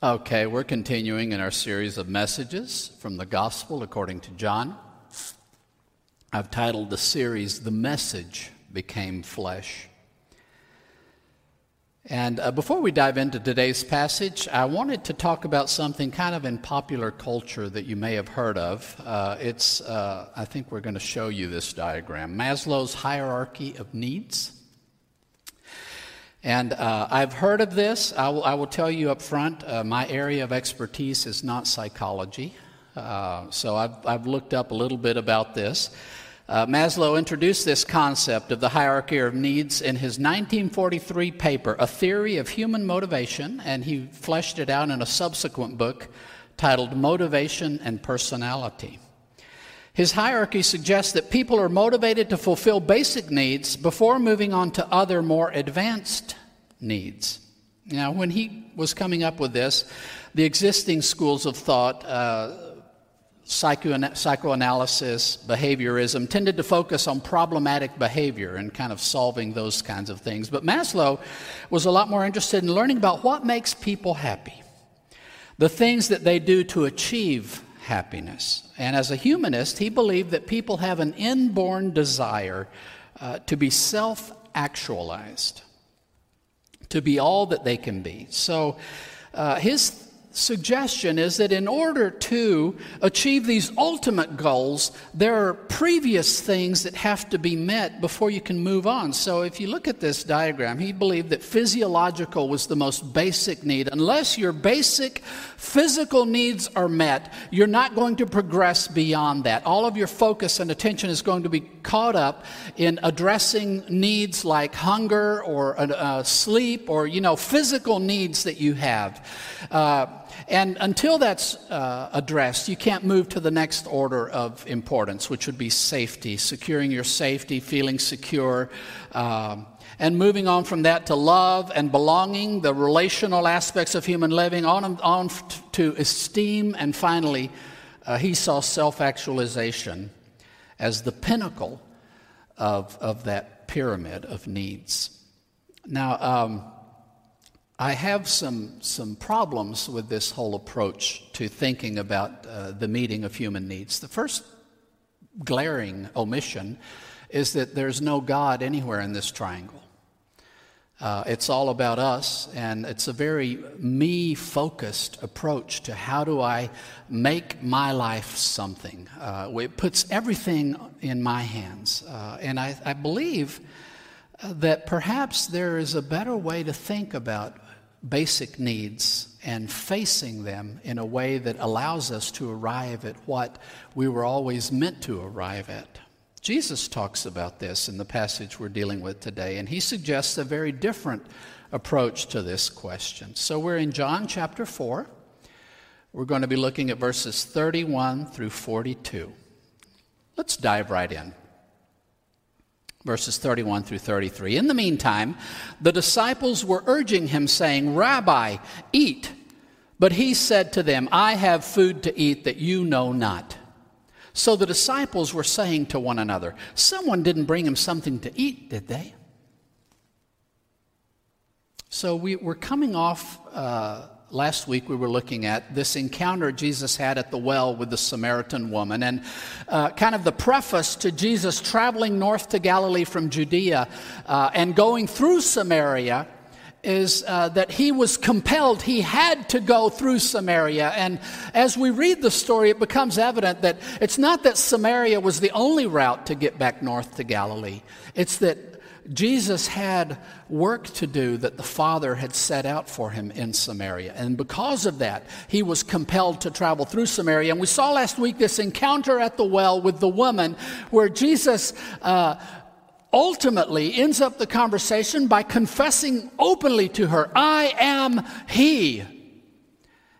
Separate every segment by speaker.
Speaker 1: Okay, we're continuing in our series of messages from the Gospel according to John. I've titled the series, The Message Became Flesh. And uh, before we dive into today's passage, I wanted to talk about something kind of in popular culture that you may have heard of. Uh, it's, uh, I think we're going to show you this diagram Maslow's hierarchy of needs. And uh, I've heard of this. I will, I will, tell you up front, uh, my area of expertise is not psychology. Uh, so I've, I've, looked up a little bit about this. Uh, Maslow introduced this concept of the hierarchy of needs in his 1943 paper, A Theory of Human Motivation, and he fleshed it out in a subsequent book titled Motivation and Personality. His hierarchy suggests that people are motivated to fulfill basic needs before moving on to other more advanced needs. Now, when he was coming up with this, the existing schools of thought, uh, psychoanalysis, behaviorism, tended to focus on problematic behavior and kind of solving those kinds of things. But Maslow was a lot more interested in learning about what makes people happy, the things that they do to achieve happiness. And as a humanist, he believed that people have an inborn desire uh, to be self actualized, to be all that they can be. So uh, his suggestion is that in order to achieve these ultimate goals, there are previous things that have to be met before you can move on. So if you look at this diagram, he believed that physiological was the most basic need. Unless your basic physical needs are met, you're not going to progress beyond that. All of your focus and attention is going to be caught up in addressing needs like hunger or uh, uh sleep or, you know, physical needs that you have. Uh, and until that's uh, addressed, you can't move to the next order of importance, which would be safety, securing your safety, feeling secure. Um, and moving on from that to love and belonging, the relational aspects of human living, on, on to esteem, and finally, uh, he saw self actualization as the pinnacle of, of that pyramid of needs. Now, um, I have some, some problems with this whole approach to thinking about uh, the meeting of human needs. The first glaring omission is that there's no God anywhere in this triangle. Uh, it's all about us, and it's a very me focused approach to how do I make my life something. Uh, it puts everything in my hands. Uh, and I, I believe that perhaps there is a better way to think about basic needs and facing them in a way that allows us to arrive at what we were always meant to arrive at. Jesus talks about this in the passage we're dealing with today, and he suggests a very different approach to this question. So we're in John chapter 4. We're going to be looking at verses 31 through 42. Let's dive right in verses 31 through 33. In the meantime, the disciples were urging him, saying, Rabbi, eat. But he said to them, I have food to eat that you know not. So the disciples were saying to one another, Someone didn't bring him something to eat, did they? So we, are coming off uh, last week we were looking at this encounter Jesus had at the well with the Samaritan woman, and uh, kind of the preface to Jesus traveling north to Galilee from Judea uh, and going through Samaria. Is uh, that he was compelled, he had to go through Samaria. And as we read the story, it becomes evident that it's not that Samaria was the only route to get back north to Galilee, it's that Jesus had work to do that the Father had set out for him in Samaria. And because of that, he was compelled to travel through Samaria. And we saw last week this encounter at the well with the woman where Jesus uh, ultimately ends up the conversation by confessing openly to her, I am He.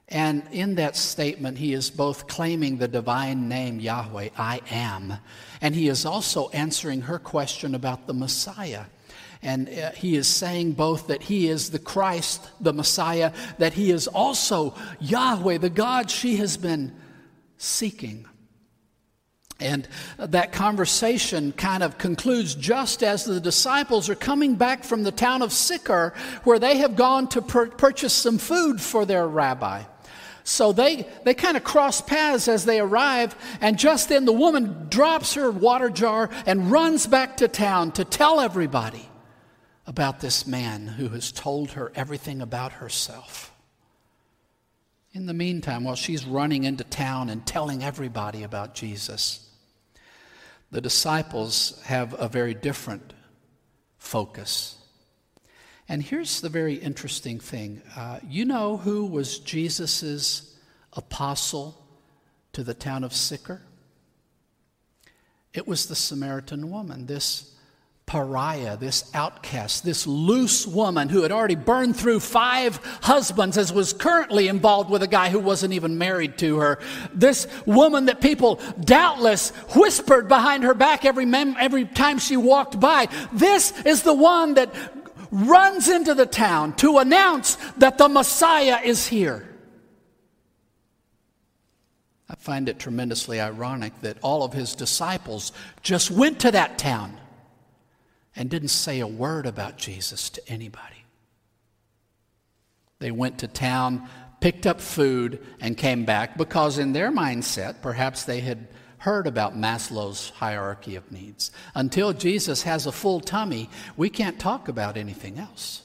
Speaker 1: And in that statement, he is both claiming the divine name Yahweh, I am, and he is also answering her question about the Messiah. And uh, he is saying both that he is the Christ, the Messiah, that he is also Yahweh, the God she has been seeking. And that conversation kind of concludes just as the disciples are coming back from the town of Sychar, where they have gone to purchase some food for their rabbi. So they, they kind of cross paths as they arrive, and just then the woman drops her water jar and runs back to town to tell everybody about this man who has told her everything about herself. In the meantime, while she's running into town and telling everybody about Jesus, the disciples have a very different focus. And here's the very interesting thing uh, you know who was Jesus' apostle to the town of Sychar? It was the Samaritan woman, this pariah, this outcast, this loose woman who had already burned through five husbands, as was currently involved with a guy who wasn't even married to her. This woman that people doubtless whispered behind her back every, mem- every time she walked by. This is the one that runs into the town to announce that the Messiah is here. I find it tremendously ironic that all of his disciples just went to that town and didn't say a word about Jesus to anybody. They went to town, picked up food, and came back because, in their mindset, perhaps they had heard about Maslow's hierarchy of needs. Until Jesus has a full tummy, we can't talk about anything else.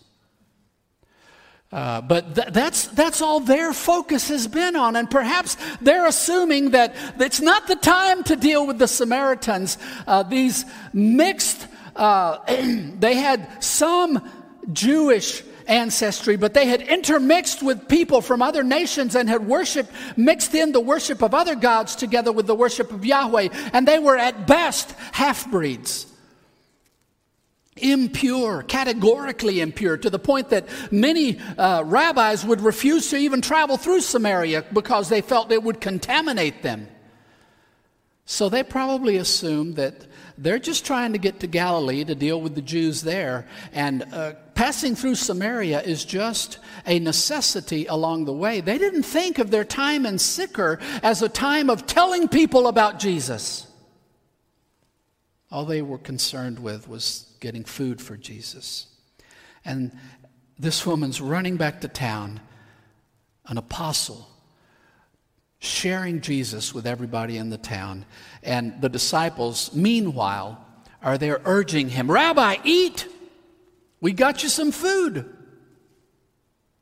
Speaker 1: Uh, but th- that's, that's all their focus has been on. And perhaps they're assuming that it's not the time to deal with the Samaritans, uh, these mixed uh, they had some Jewish ancestry, but they had intermixed with people from other nations and had worshiped, mixed in the worship of other gods together with the worship of Yahweh. And they were at best half breeds. Impure, categorically impure, to the point that many uh, rabbis would refuse to even travel through Samaria because they felt it would contaminate them. So they probably assumed that they're just trying to get to Galilee to deal with the Jews there. And uh, passing through Samaria is just a necessity along the way. They didn't think of their time in Sychar as a time of telling people about Jesus. All they were concerned with was getting food for Jesus. And this woman's running back to town, an apostle sharing Jesus with everybody in the town. And the disciples, meanwhile, are there urging him, Rabbi, eat! We got you some food.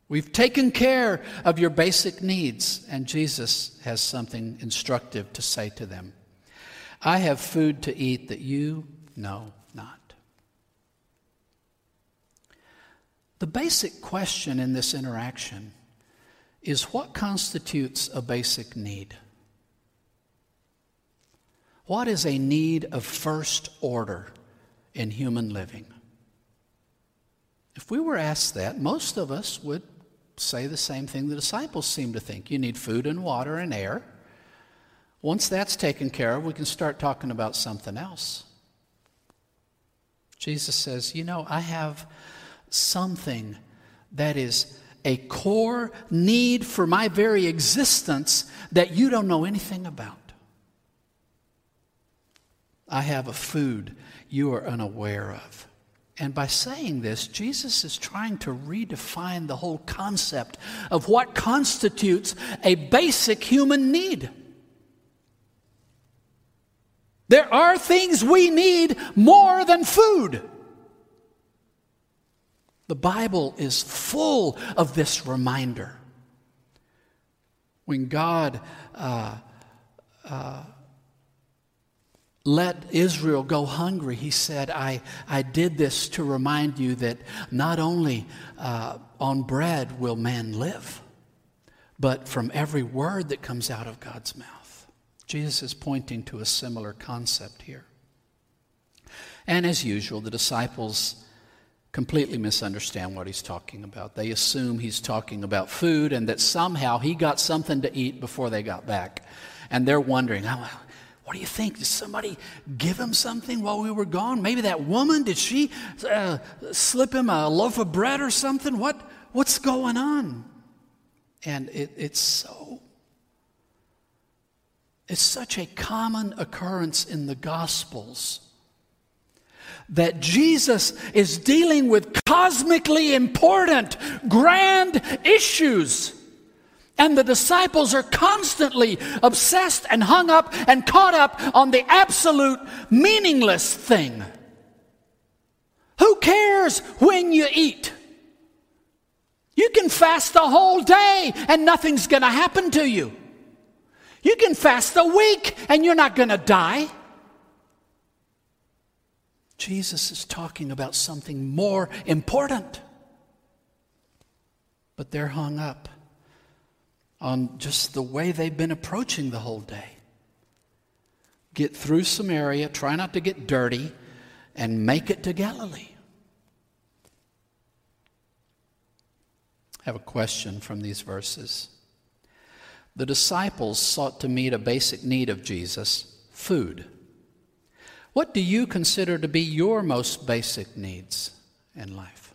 Speaker 1: We've taken care of your basic needs. And Jesus has something instructive to say to them I have food to eat that you know not. The basic question in this interaction is what constitutes a basic need? What is a need of first order in human living? If we were asked that, most of us would say the same thing the disciples seem to think. You need food and water and air. Once that's taken care of, we can start talking about something else. Jesus says, You know, I have something that is a core need for my very existence that you don't know anything about. I have a food you are unaware of. And by saying this, Jesus is trying to redefine the whole concept of what constitutes a basic human need. There are things we need more than food. The Bible is full of this reminder. When God uh, uh, let Israel go hungry, he said, I, I did this to remind you that not only uh, on bread will man live, but from every word that comes out of God's mouth. Jesus is pointing to a similar concept here. And as usual, the disciples completely misunderstand what he's talking about. They assume he's talking about food and that somehow he got something to eat before they got back. And they're wondering, oh, what do you think? Did somebody give him something while we were gone? Maybe that woman, did she uh, slip him a loaf of bread or something? What, what's going on? And it, it's so it's such a common occurrence in the Gospels that Jesus is dealing with cosmically important, grand issues. And the disciples are constantly obsessed and hung up and caught up on the absolute meaningless thing. Who cares when you eat? You can fast the whole day and nothing's going to happen to you. You can fast a week and you're not going to die. Jesus is talking about something more important. But they're hung up on just the way they've been approaching the whole day. Get through Samaria, try not to get dirty, and make it to Galilee. I have a question from these verses. The disciples sought to meet a basic need of Jesus food. What do you consider to be your most basic needs in life?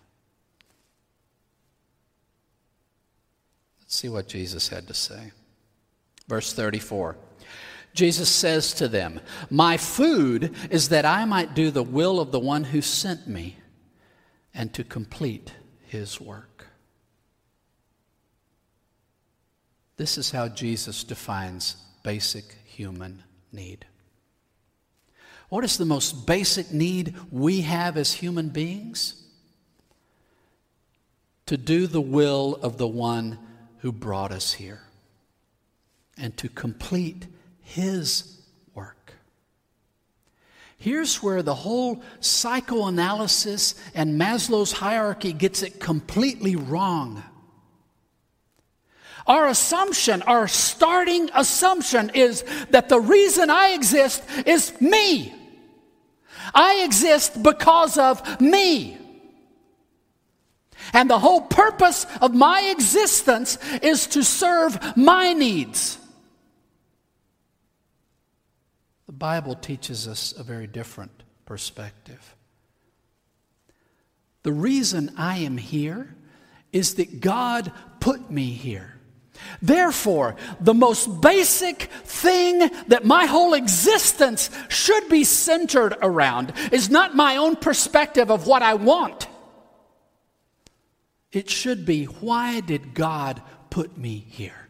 Speaker 1: Let's see what Jesus had to say. Verse 34. Jesus says to them, My food is that I might do the will of the one who sent me and to complete his work. This is how Jesus defines basic human need. What is the most basic need we have as human beings? To do the will of the one who brought us here and to complete his work. Here's where the whole psychoanalysis and Maslow's hierarchy gets it completely wrong. Our assumption, our starting assumption is that the reason I exist is me. I exist because of me. And the whole purpose of my existence is to serve my needs. The Bible teaches us a very different perspective. The reason I am here is that God put me here. Therefore, the most basic thing that my whole existence should be centered around is not my own perspective of what I want. It should be why did God put me here?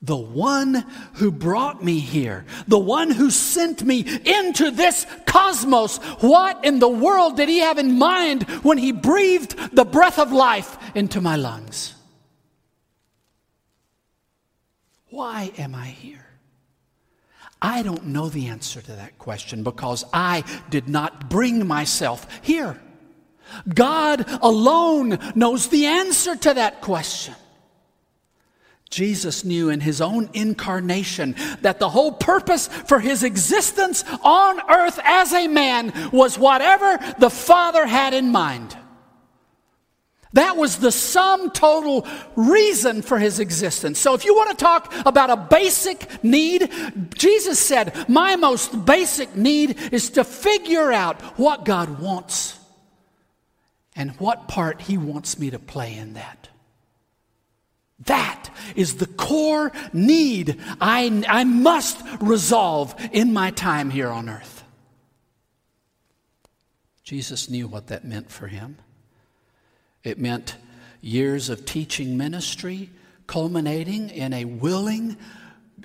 Speaker 1: The one who brought me here, the one who sent me into this cosmos, what in the world did he have in mind when he breathed the breath of life into my lungs? Why am I here? I don't know the answer to that question because I did not bring myself here. God alone knows the answer to that question. Jesus knew in his own incarnation that the whole purpose for his existence on earth as a man was whatever the Father had in mind. That was the sum total reason for his existence. So, if you want to talk about a basic need, Jesus said, My most basic need is to figure out what God wants and what part he wants me to play in that. That is the core need I, I must resolve in my time here on earth. Jesus knew what that meant for him. It meant years of teaching ministry, culminating in a willing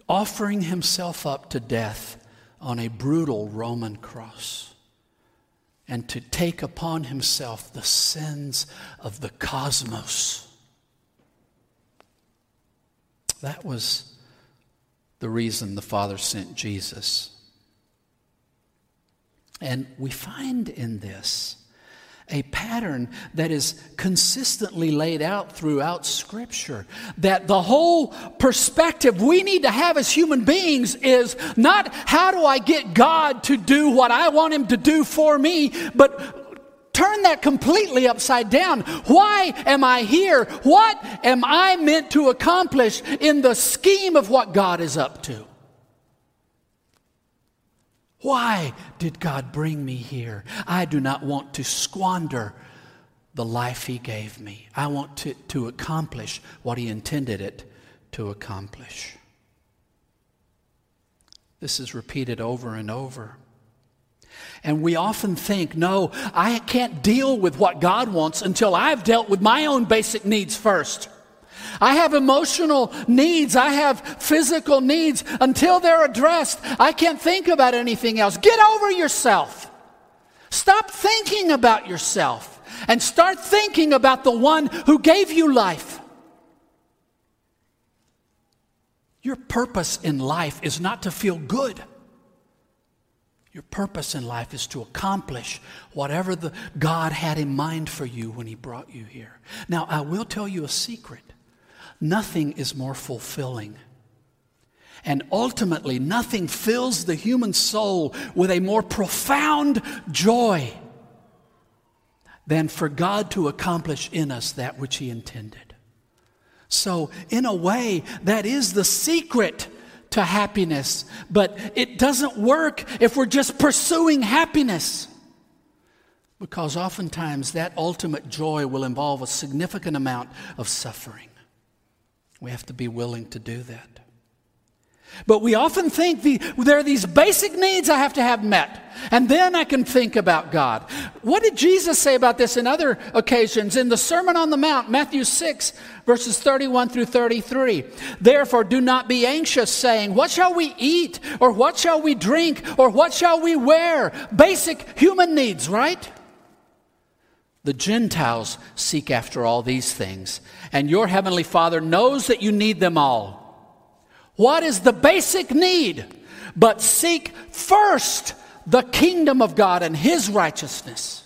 Speaker 1: offering himself up to death on a brutal Roman cross and to take upon himself the sins of the cosmos. That was the reason the Father sent Jesus. And we find in this a pattern that is consistently laid out throughout Scripture. That the whole perspective we need to have as human beings is not how do I get God to do what I want Him to do for me, but turn that completely upside down. Why am I here? What am I meant to accomplish in the scheme of what God is up to? Why did God bring me here? I do not want to squander the life He gave me. I want to, to accomplish what He intended it to accomplish. This is repeated over and over. And we often think, no, I can't deal with what God wants until I've dealt with my own basic needs first. I have emotional needs. I have physical needs. Until they're addressed, I can't think about anything else. Get over yourself. Stop thinking about yourself and start thinking about the one who gave you life. Your purpose in life is not to feel good. Your purpose in life is to accomplish whatever the God had in mind for you when He brought you here. Now, I will tell you a secret. Nothing is more fulfilling. And ultimately, nothing fills the human soul with a more profound joy than for God to accomplish in us that which He intended. So, in a way, that is the secret to happiness, but it doesn't work if we're just pursuing happiness. Because oftentimes that ultimate joy will involve a significant amount of suffering. We have to be willing to do that. But we often think the, there are these basic needs I have to have met, and then I can think about God. What did Jesus say about this in other occasions? In the Sermon on the Mount, Matthew 6, verses 31 through 33. Therefore, do not be anxious, saying, What shall we eat? Or what shall we drink? Or what shall we wear? Basic human needs, right? The Gentiles seek after all these things, and your heavenly Father knows that you need them all. What is the basic need? But seek first the kingdom of God and his righteousness.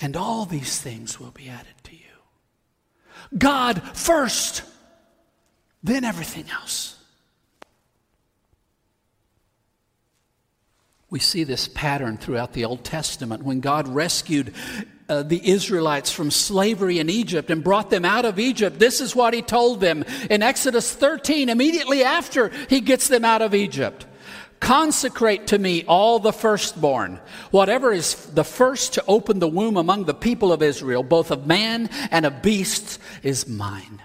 Speaker 1: And all these things will be added to you. God first, then everything else. We see this pattern throughout the Old Testament when God rescued uh, the Israelites from slavery in Egypt and brought them out of Egypt. This is what he told them in Exodus 13, immediately after he gets them out of Egypt. Consecrate to me all the firstborn. Whatever is the first to open the womb among the people of Israel, both of man and of beasts, is mine.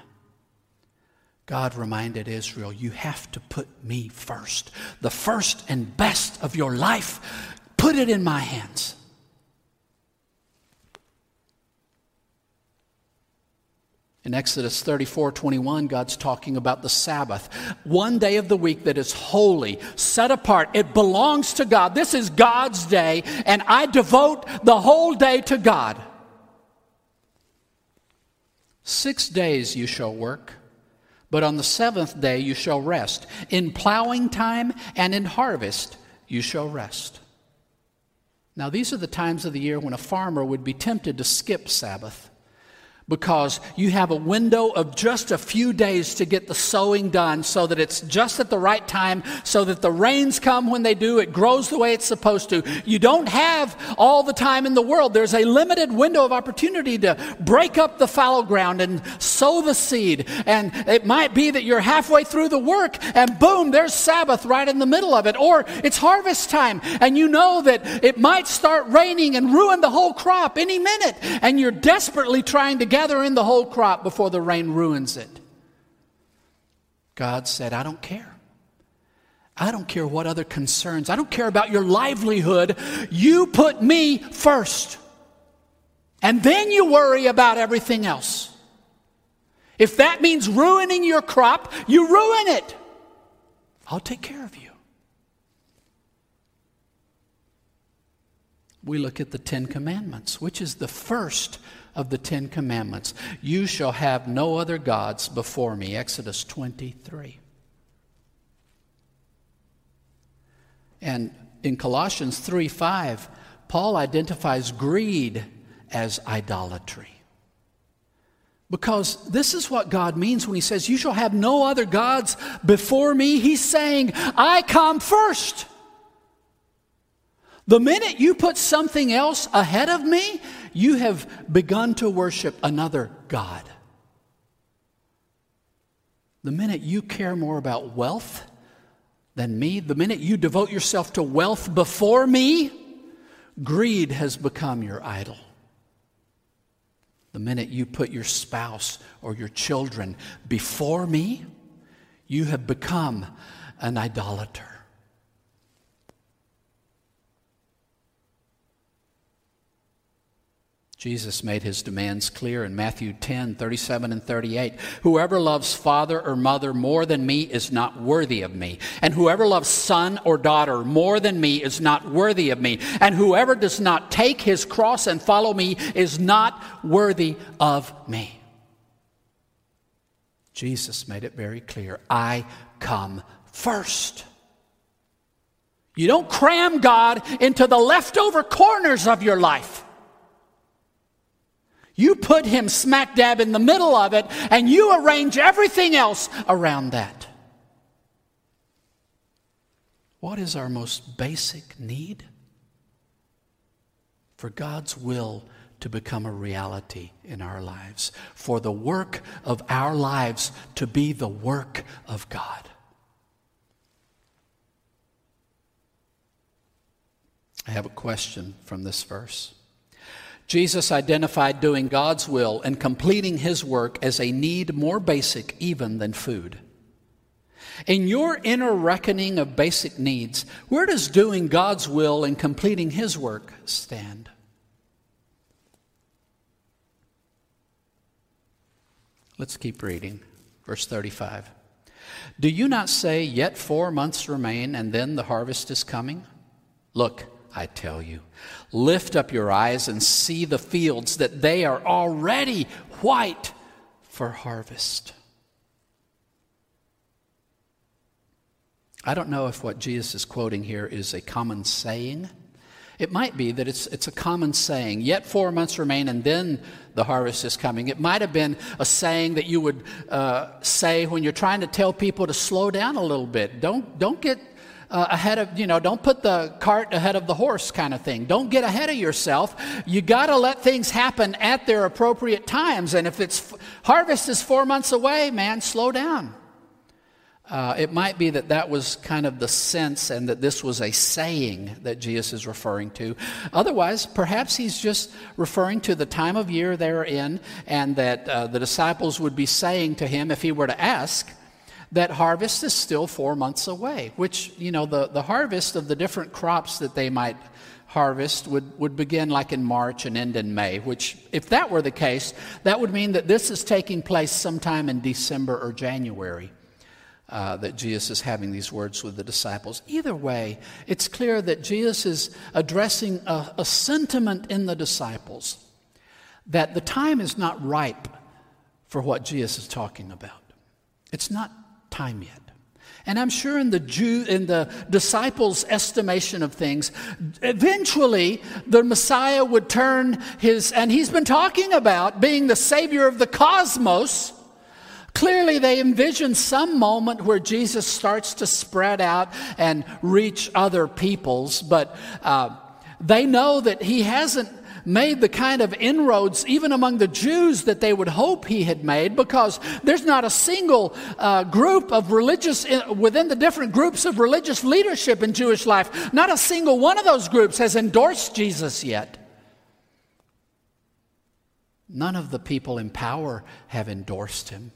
Speaker 1: God reminded Israel, You have to put me first. The first and best of your life, put it in my hands. In Exodus 34 21, God's talking about the Sabbath. One day of the week that is holy, set apart. It belongs to God. This is God's day, and I devote the whole day to God. Six days you shall work, but on the seventh day you shall rest. In plowing time and in harvest you shall rest. Now, these are the times of the year when a farmer would be tempted to skip Sabbath because you have a window of just a few days to get the sowing done so that it's just at the right time, so that the rains come when they do, it grows the way it's supposed to. You don't have all the time in the world. There's a limited window of opportunity to break up the fallow ground and sow the seed. And it might be that you're halfway through the work and boom, there's Sabbath right in the middle of it. Or it's harvest time and you know that it might start raining and ruin the whole crop any minute. And you're desperately trying to get gather in the whole crop before the rain ruins it. God said, I don't care. I don't care what other concerns. I don't care about your livelihood. You put me first. And then you worry about everything else. If that means ruining your crop, you ruin it. I'll take care of you. We look at the Ten Commandments, which is the first of the Ten Commandments. You shall have no other gods before me. Exodus 23. And in Colossians 3 5, Paul identifies greed as idolatry. Because this is what God means when he says, You shall have no other gods before me. He's saying, I come first. The minute you put something else ahead of me, you have begun to worship another God. The minute you care more about wealth than me, the minute you devote yourself to wealth before me, greed has become your idol. The minute you put your spouse or your children before me, you have become an idolater. Jesus made his demands clear in Matthew 10, 37 and 38. Whoever loves father or mother more than me is not worthy of me. And whoever loves son or daughter more than me is not worthy of me. And whoever does not take his cross and follow me is not worthy of me. Jesus made it very clear I come first. You don't cram God into the leftover corners of your life. You put him smack dab in the middle of it, and you arrange everything else around that. What is our most basic need? For God's will to become a reality in our lives, for the work of our lives to be the work of God. I have a question from this verse. Jesus identified doing God's will and completing his work as a need more basic even than food. In your inner reckoning of basic needs, where does doing God's will and completing his work stand? Let's keep reading. Verse 35. Do you not say, Yet four months remain, and then the harvest is coming? Look, I tell you. Lift up your eyes and see the fields, that they are already white for harvest. I don't know if what Jesus is quoting here is a common saying. It might be that it's, it's a common saying, yet four months remain and then the harvest is coming. It might have been a saying that you would uh, say when you're trying to tell people to slow down a little bit. Don't, don't get uh, ahead of, you know, don't put the cart ahead of the horse kind of thing. Don't get ahead of yourself. You got to let things happen at their appropriate times. And if it's harvest is four months away, man, slow down. Uh, it might be that that was kind of the sense and that this was a saying that Jesus is referring to. Otherwise, perhaps he's just referring to the time of year they're in and that uh, the disciples would be saying to him if he were to ask, that harvest is still four months away, which, you know, the, the harvest of the different crops that they might harvest would, would begin like in March and end in May, which, if that were the case, that would mean that this is taking place sometime in December or January. Uh, that Jesus is having these words with the disciples. Either way, it's clear that Jesus is addressing a, a sentiment in the disciples that the time is not ripe for what Jesus is talking about. It's not time yet. And I'm sure in the Jew, in the disciples' estimation of things, eventually the Messiah would turn his, and he's been talking about being the savior of the cosmos. Clearly, they envision some moment where Jesus starts to spread out and reach other peoples, but uh, they know that he hasn't made the kind of inroads, even among the Jews, that they would hope he had made, because there's not a single uh, group of religious, within the different groups of religious leadership in Jewish life, not a single one of those groups has endorsed Jesus yet. None of the people in power have endorsed him.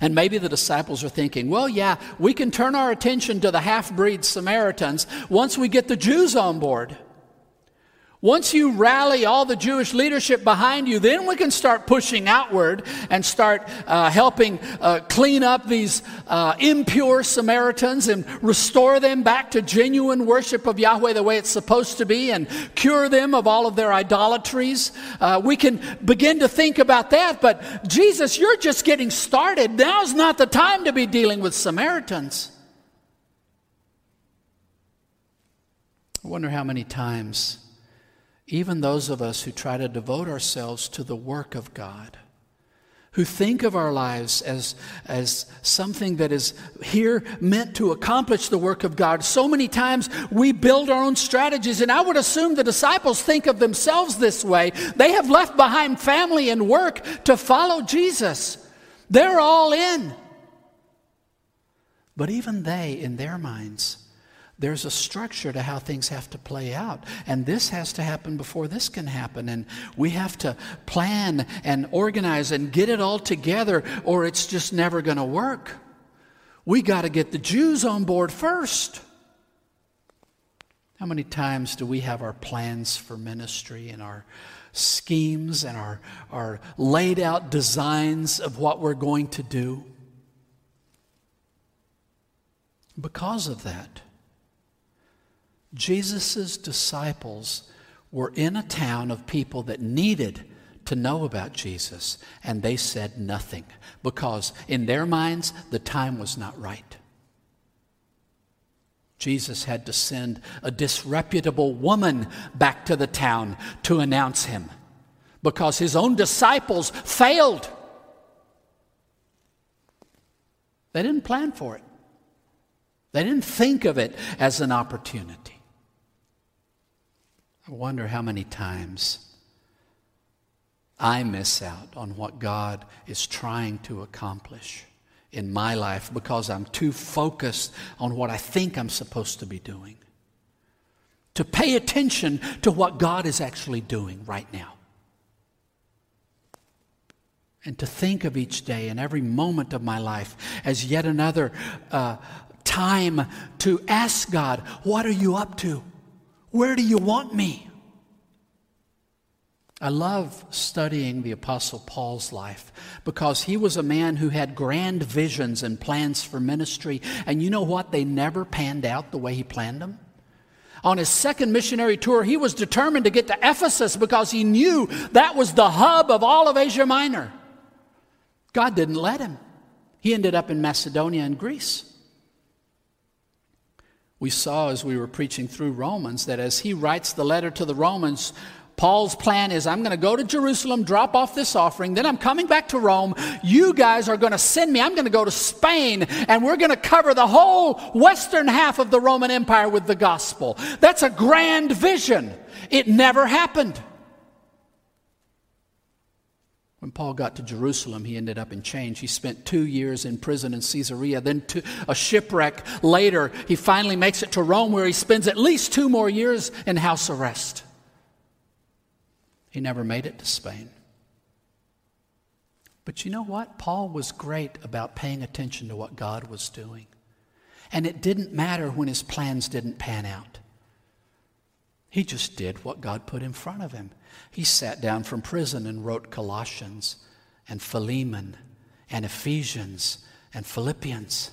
Speaker 1: And maybe the disciples are thinking, well, yeah, we can turn our attention to the half breed Samaritans once we get the Jews on board. Once you rally all the Jewish leadership behind you, then we can start pushing outward and start uh, helping uh, clean up these uh, impure Samaritans and restore them back to genuine worship of Yahweh the way it's supposed to be and cure them of all of their idolatries. Uh, we can begin to think about that, but Jesus, you're just getting started. Now's not the time to be dealing with Samaritans. I wonder how many times even those of us who try to devote ourselves to the work of God, who think of our lives as, as something that is here meant to accomplish the work of God. So many times we build our own strategies, and I would assume the disciples think of themselves this way. They have left behind family and work to follow Jesus, they're all in. But even they, in their minds, there's a structure to how things have to play out. And this has to happen before this can happen. And we have to plan and organize and get it all together, or it's just never going to work. We got to get the Jews on board first. How many times do we have our plans for ministry and our schemes and our, our laid out designs of what we're going to do? Because of that, Jesus' disciples were in a town of people that needed to know about Jesus, and they said nothing because in their minds the time was not right. Jesus had to send a disreputable woman back to the town to announce him because his own disciples failed. They didn't plan for it, they didn't think of it as an opportunity. I wonder how many times I miss out on what God is trying to accomplish in my life because I'm too focused on what I think I'm supposed to be doing. To pay attention to what God is actually doing right now. And to think of each day and every moment of my life as yet another uh, time to ask God, What are you up to? Where do you want me? I love studying the Apostle Paul's life because he was a man who had grand visions and plans for ministry. And you know what? They never panned out the way he planned them. On his second missionary tour, he was determined to get to Ephesus because he knew that was the hub of all of Asia Minor. God didn't let him. He ended up in Macedonia and Greece. We saw as we were preaching through Romans that as he writes the letter to the Romans, Paul's plan is I'm going to go to Jerusalem, drop off this offering, then I'm coming back to Rome. You guys are going to send me. I'm going to go to Spain, and we're going to cover the whole western half of the Roman Empire with the gospel. That's a grand vision. It never happened. When Paul got to Jerusalem, he ended up in chains. He spent two years in prison in Caesarea, then a shipwreck later. He finally makes it to Rome, where he spends at least two more years in house arrest. He never made it to Spain. But you know what? Paul was great about paying attention to what God was doing. And it didn't matter when his plans didn't pan out. He just did what God put in front of him. He sat down from prison and wrote Colossians and Philemon and Ephesians and Philippians.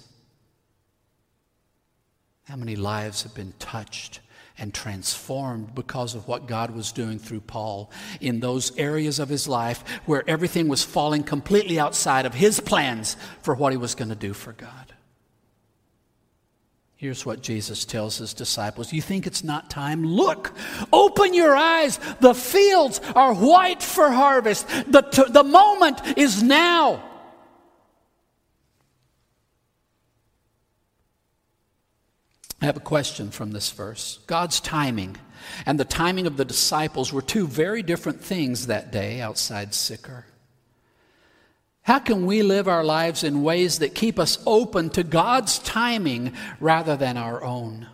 Speaker 1: How many lives have been touched and transformed because of what God was doing through Paul in those areas of his life where everything was falling completely outside of his plans for what he was going to do for God. Here's what Jesus tells his disciples You think it's not time? Look, open your eyes. The fields are white for harvest. The, t- the moment is now. I have a question from this verse. God's timing and the timing of the disciples were two very different things that day outside Sychar. How can we live our lives in ways that keep us open to God's timing rather than our own?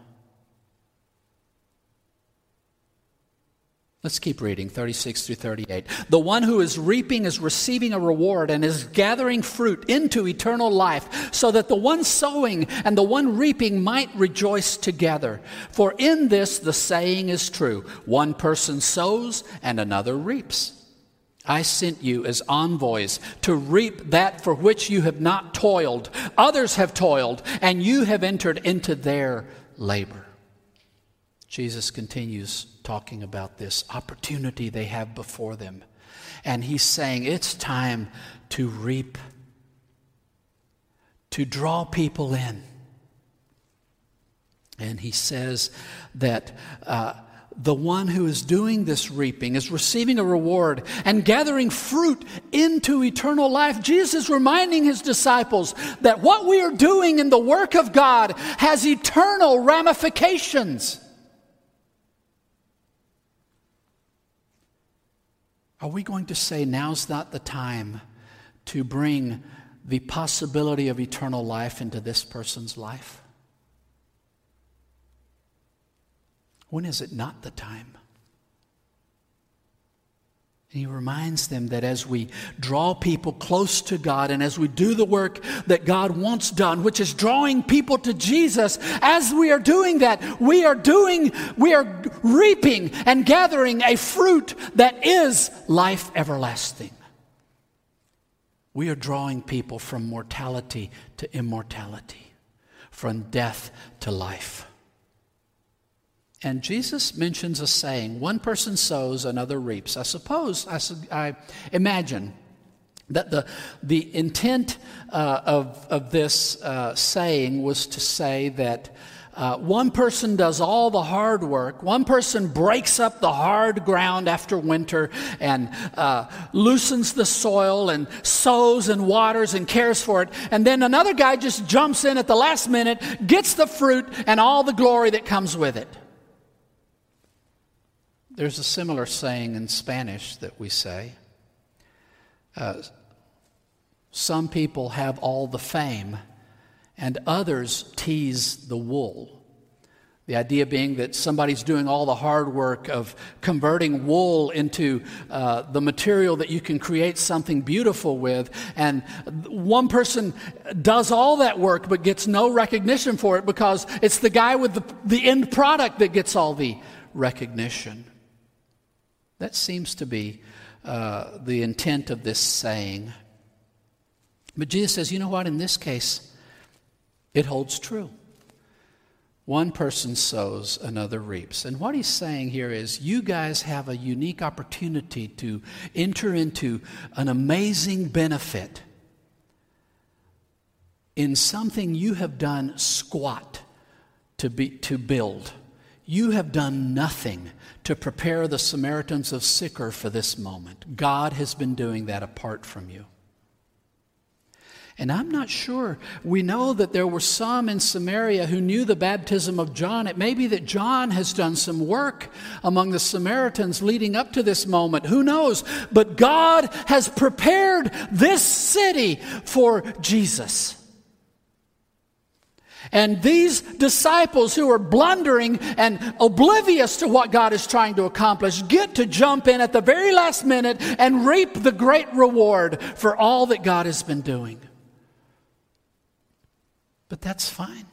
Speaker 1: Let's keep reading, 36 through 38. The one who is reaping is receiving a reward and is gathering fruit into eternal life, so that the one sowing and the one reaping might rejoice together. For in this the saying is true one person sows and another reaps. I sent you as envoys to reap that for which you have not toiled. Others have toiled, and you have entered into their labor. Jesus continues talking about this opportunity they have before them. And he's saying it's time to reap, to draw people in. And he says that uh, the one who is doing this reaping is receiving a reward and gathering fruit into eternal life. Jesus is reminding his disciples that what we are doing in the work of God has eternal ramifications. Are we going to say now's not the time to bring the possibility of eternal life into this person's life? When is it not the time? And he reminds them that as we draw people close to God and as we do the work that God wants done, which is drawing people to Jesus, as we are doing that, we are doing, we are reaping and gathering a fruit that is life everlasting. We are drawing people from mortality to immortality, from death to life. And Jesus mentions a saying one person sows, another reaps. I suppose, I, I imagine that the, the intent uh, of, of this uh, saying was to say that uh, one person does all the hard work. One person breaks up the hard ground after winter and uh, loosens the soil and sows and waters and cares for it. And then another guy just jumps in at the last minute, gets the fruit and all the glory that comes with it. There's a similar saying in Spanish that we say. Uh, some people have all the fame, and others tease the wool. The idea being that somebody's doing all the hard work of converting wool into uh, the material that you can create something beautiful with. And one person does all that work but gets no recognition for it because it's the guy with the, the end product that gets all the recognition. That seems to be uh, the intent of this saying. But Jesus says, you know what? In this case, it holds true. One person sows, another reaps. And what he's saying here is you guys have a unique opportunity to enter into an amazing benefit in something you have done squat to, be, to build. You have done nothing to prepare the Samaritans of Sychar for this moment. God has been doing that apart from you. And I'm not sure. We know that there were some in Samaria who knew the baptism of John. It may be that John has done some work among the Samaritans leading up to this moment. Who knows? But God has prepared this city for Jesus. And these disciples who are blundering and oblivious to what God is trying to accomplish get to jump in at the very last minute and reap the great reward for all that God has been doing. But that's fine.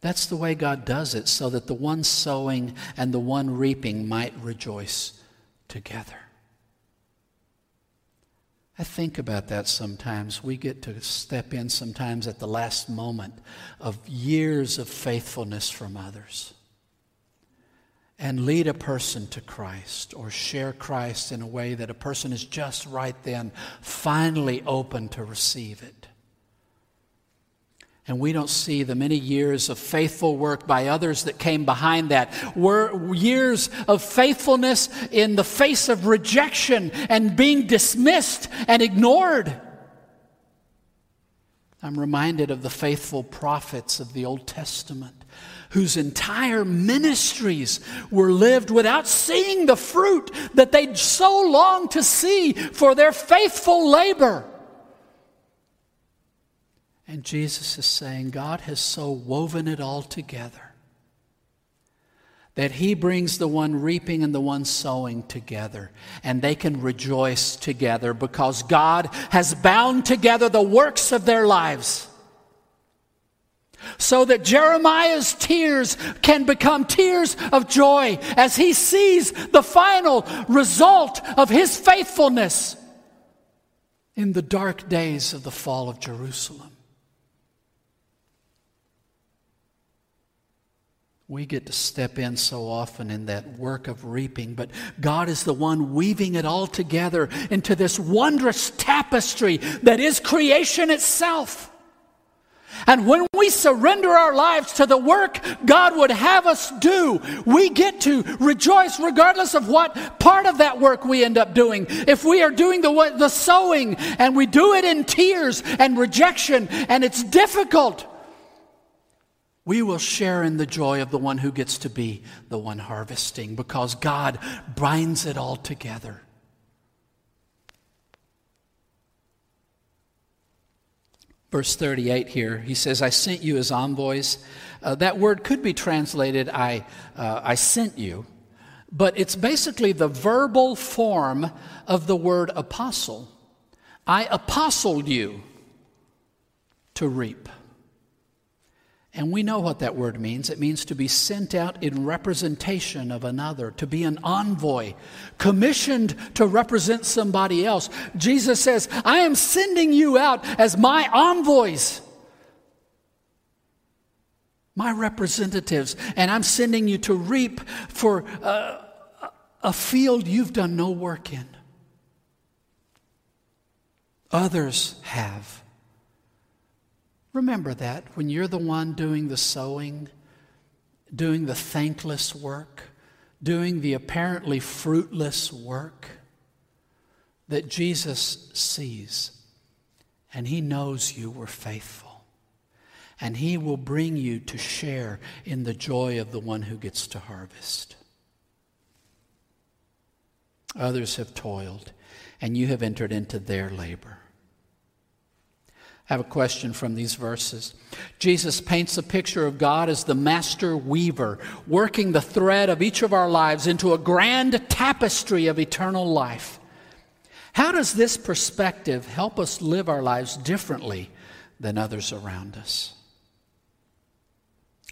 Speaker 1: That's the way God does it, so that the one sowing and the one reaping might rejoice together. I think about that sometimes. We get to step in sometimes at the last moment of years of faithfulness from others and lead a person to Christ or share Christ in a way that a person is just right then finally open to receive it and we don't see the many years of faithful work by others that came behind that. Were years of faithfulness in the face of rejection and being dismissed and ignored. I'm reminded of the faithful prophets of the Old Testament whose entire ministries were lived without seeing the fruit that they'd so longed to see for their faithful labor. And Jesus is saying, God has so woven it all together that He brings the one reaping and the one sowing together, and they can rejoice together because God has bound together the works of their lives. So that Jeremiah's tears can become tears of joy as he sees the final result of his faithfulness in the dark days of the fall of Jerusalem. We get to step in so often in that work of reaping, but God is the one weaving it all together into this wondrous tapestry that is creation itself. And when we surrender our lives to the work God would have us do, we get to rejoice regardless of what part of that work we end up doing. If we are doing the, the sowing and we do it in tears and rejection and it's difficult, we will share in the joy of the one who gets to be the one harvesting because God binds it all together. Verse 38 here, he says, I sent you as envoys. Uh, that word could be translated, I, uh, I sent you. but it's basically the verbal form of the word apostle. I apostled you to reap. And we know what that word means. It means to be sent out in representation of another, to be an envoy, commissioned to represent somebody else. Jesus says, I am sending you out as my envoys, my representatives, and I'm sending you to reap for uh, a field you've done no work in. Others have. Remember that when you're the one doing the sowing, doing the thankless work, doing the apparently fruitless work, that Jesus sees and he knows you were faithful. And he will bring you to share in the joy of the one who gets to harvest. Others have toiled, and you have entered into their labor. I have a question from these verses. Jesus paints a picture of God as the master weaver, working the thread of each of our lives into a grand tapestry of eternal life. How does this perspective help us live our lives differently than others around us?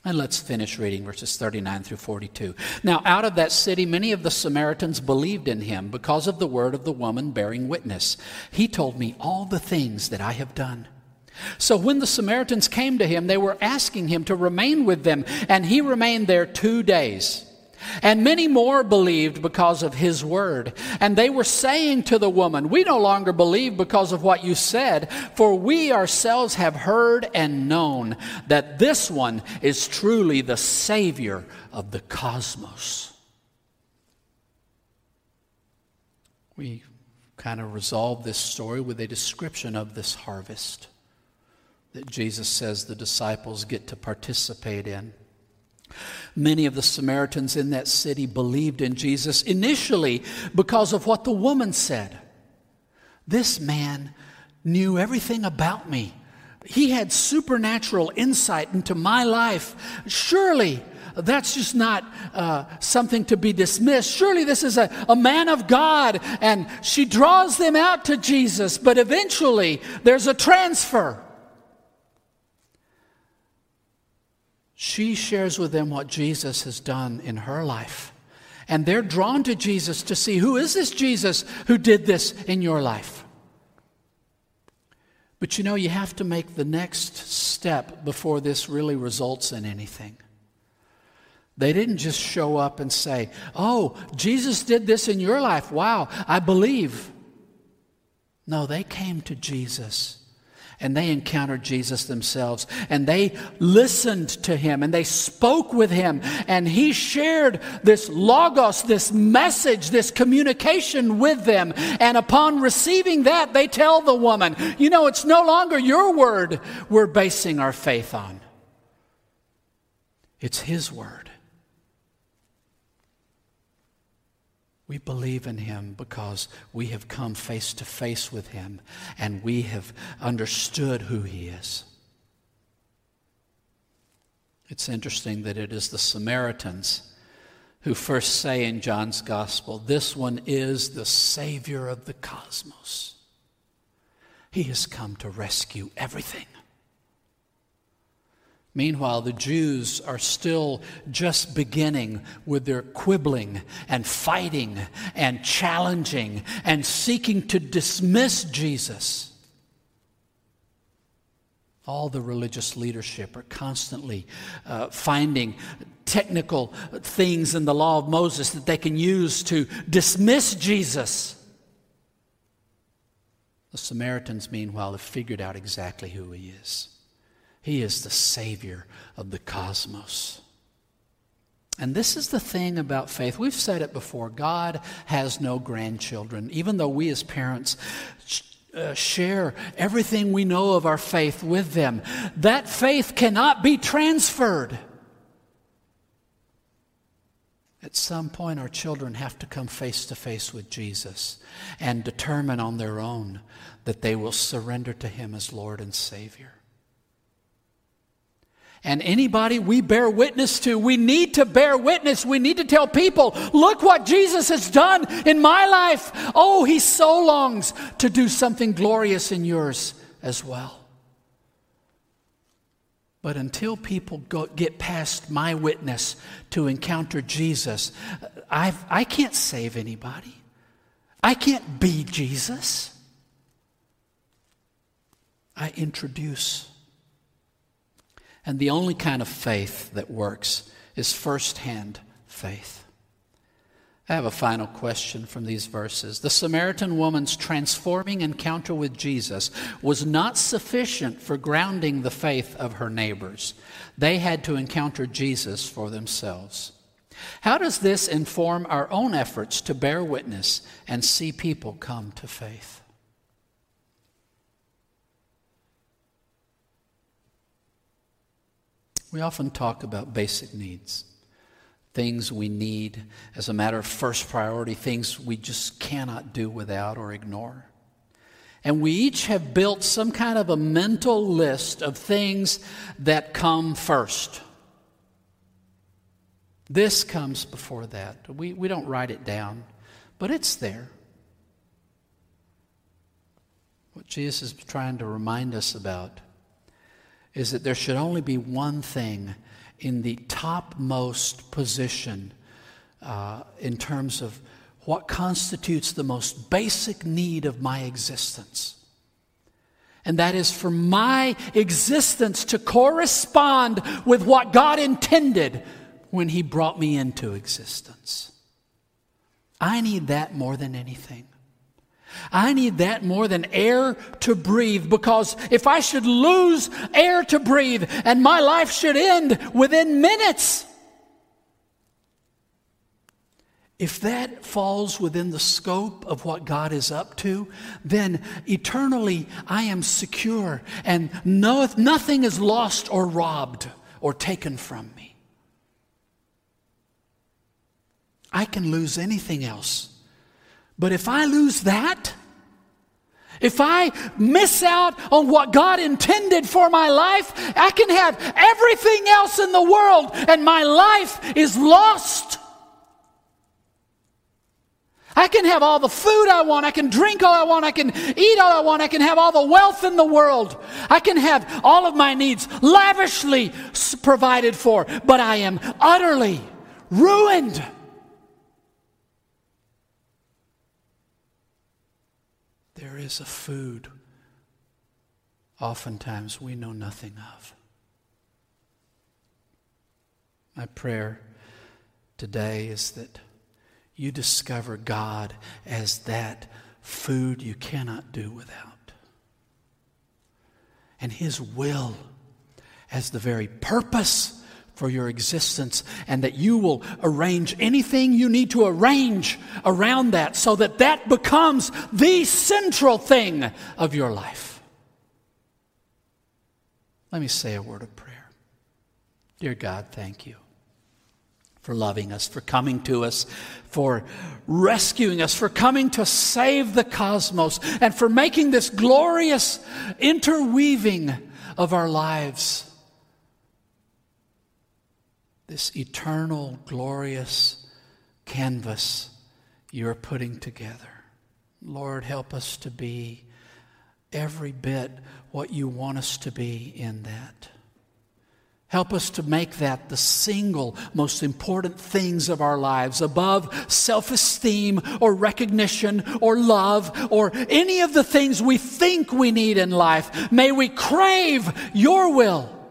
Speaker 1: And let's finish reading verses 39 through 42. Now, out of that city, many of the Samaritans believed in him because of the word of the woman bearing witness. He told me all the things that I have done. So when the Samaritans came to him, they were asking him to remain with them, and he remained there two days. And many more believed because of his word. And they were saying to the woman, We no longer believe because of what you said, for we ourselves have heard and known that this one is truly the Savior of the cosmos. We kind of resolve this story with a description of this harvest that Jesus says the disciples get to participate in. Many of the Samaritans in that city believed in Jesus initially because of what the woman said. This man knew everything about me. He had supernatural insight into my life. Surely that's just not uh, something to be dismissed. Surely this is a, a man of God. And she draws them out to Jesus, but eventually there's a transfer. She shares with them what Jesus has done in her life. And they're drawn to Jesus to see who is this Jesus who did this in your life? But you know, you have to make the next step before this really results in anything. They didn't just show up and say, Oh, Jesus did this in your life. Wow, I believe. No, they came to Jesus and they encountered Jesus themselves and they listened to him and they spoke with him and he shared this logos, this message, this communication with them. And upon receiving that, they tell the woman, you know, it's no longer your word we're basing our faith on. It's his word. We believe in him because we have come face to face with him and we have understood who he is. It's interesting that it is the Samaritans who first say in John's gospel, This one is the Savior of the cosmos. He has come to rescue everything. Meanwhile, the Jews are still just beginning with their quibbling and fighting and challenging and seeking to dismiss Jesus. All the religious leadership are constantly uh, finding technical things in the law of Moses that they can use to dismiss Jesus. The Samaritans, meanwhile, have figured out exactly who he is. He is the Savior of the cosmos. And this is the thing about faith. We've said it before God has no grandchildren, even though we as parents uh, share everything we know of our faith with them. That faith cannot be transferred. At some point, our children have to come face to face with Jesus and determine on their own that they will surrender to Him as Lord and Savior. And anybody we bear witness to, we need to bear witness. We need to tell people, look what Jesus has done in my life. Oh, he so longs to do something glorious in yours as well. But until people go, get past my witness to encounter Jesus, I've, I can't save anybody. I can't be Jesus. I introduce. And the only kind of faith that works is firsthand faith. I have a final question from these verses. The Samaritan woman's transforming encounter with Jesus was not sufficient for grounding the faith of her neighbors. They had to encounter Jesus for themselves. How does this inform our own efforts to bear witness and see people come to faith? We often talk about basic needs things we need as a matter of first priority, things we just cannot do without or ignore. And we each have built some kind of a mental list of things that come first. This comes before that. We, we don't write it down, but it's there. What Jesus is trying to remind us about is that there should only be one thing in the topmost position uh, in terms of what constitutes the most basic need of my existence. And that is for my existence to correspond with what God intended when He brought me into existence. I need that more than anything. I need that more than air to breathe because if I should lose air to breathe and my life should end within minutes, if that falls within the scope of what God is up to, then eternally I am secure and knoweth nothing is lost or robbed or taken from me. I can lose anything else but if I lose that, if I miss out on what God intended for my life, I can have everything else in the world and my life is lost. I can have all the food I want. I can drink all I want. I can eat all I want. I can have all the wealth in the world. I can have all of my needs lavishly provided for, but I am utterly ruined. there is a food oftentimes we know nothing of. My prayer today is that you discover God as that food you cannot do without, and His will as the very purpose for your existence, and that you will arrange anything you need to arrange around that so that that becomes the central thing of your life. Let me say a word of prayer. Dear God, thank you for loving us, for coming to us, for rescuing us, for coming to save the cosmos, and for making this glorious interweaving of our lives this eternal, glorious canvas you're putting together. Lord, help us to be every bit what you want us to be in that. Help us to make that the single most important things of our lives above self esteem or recognition or love or any of the things we think we need in life. May we crave your will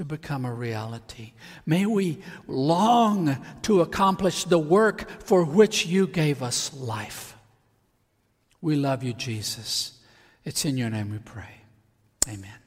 Speaker 1: to become a reality. May we long to accomplish the work for which you gave us life. We love you, Jesus. It's in your name we pray. Amen.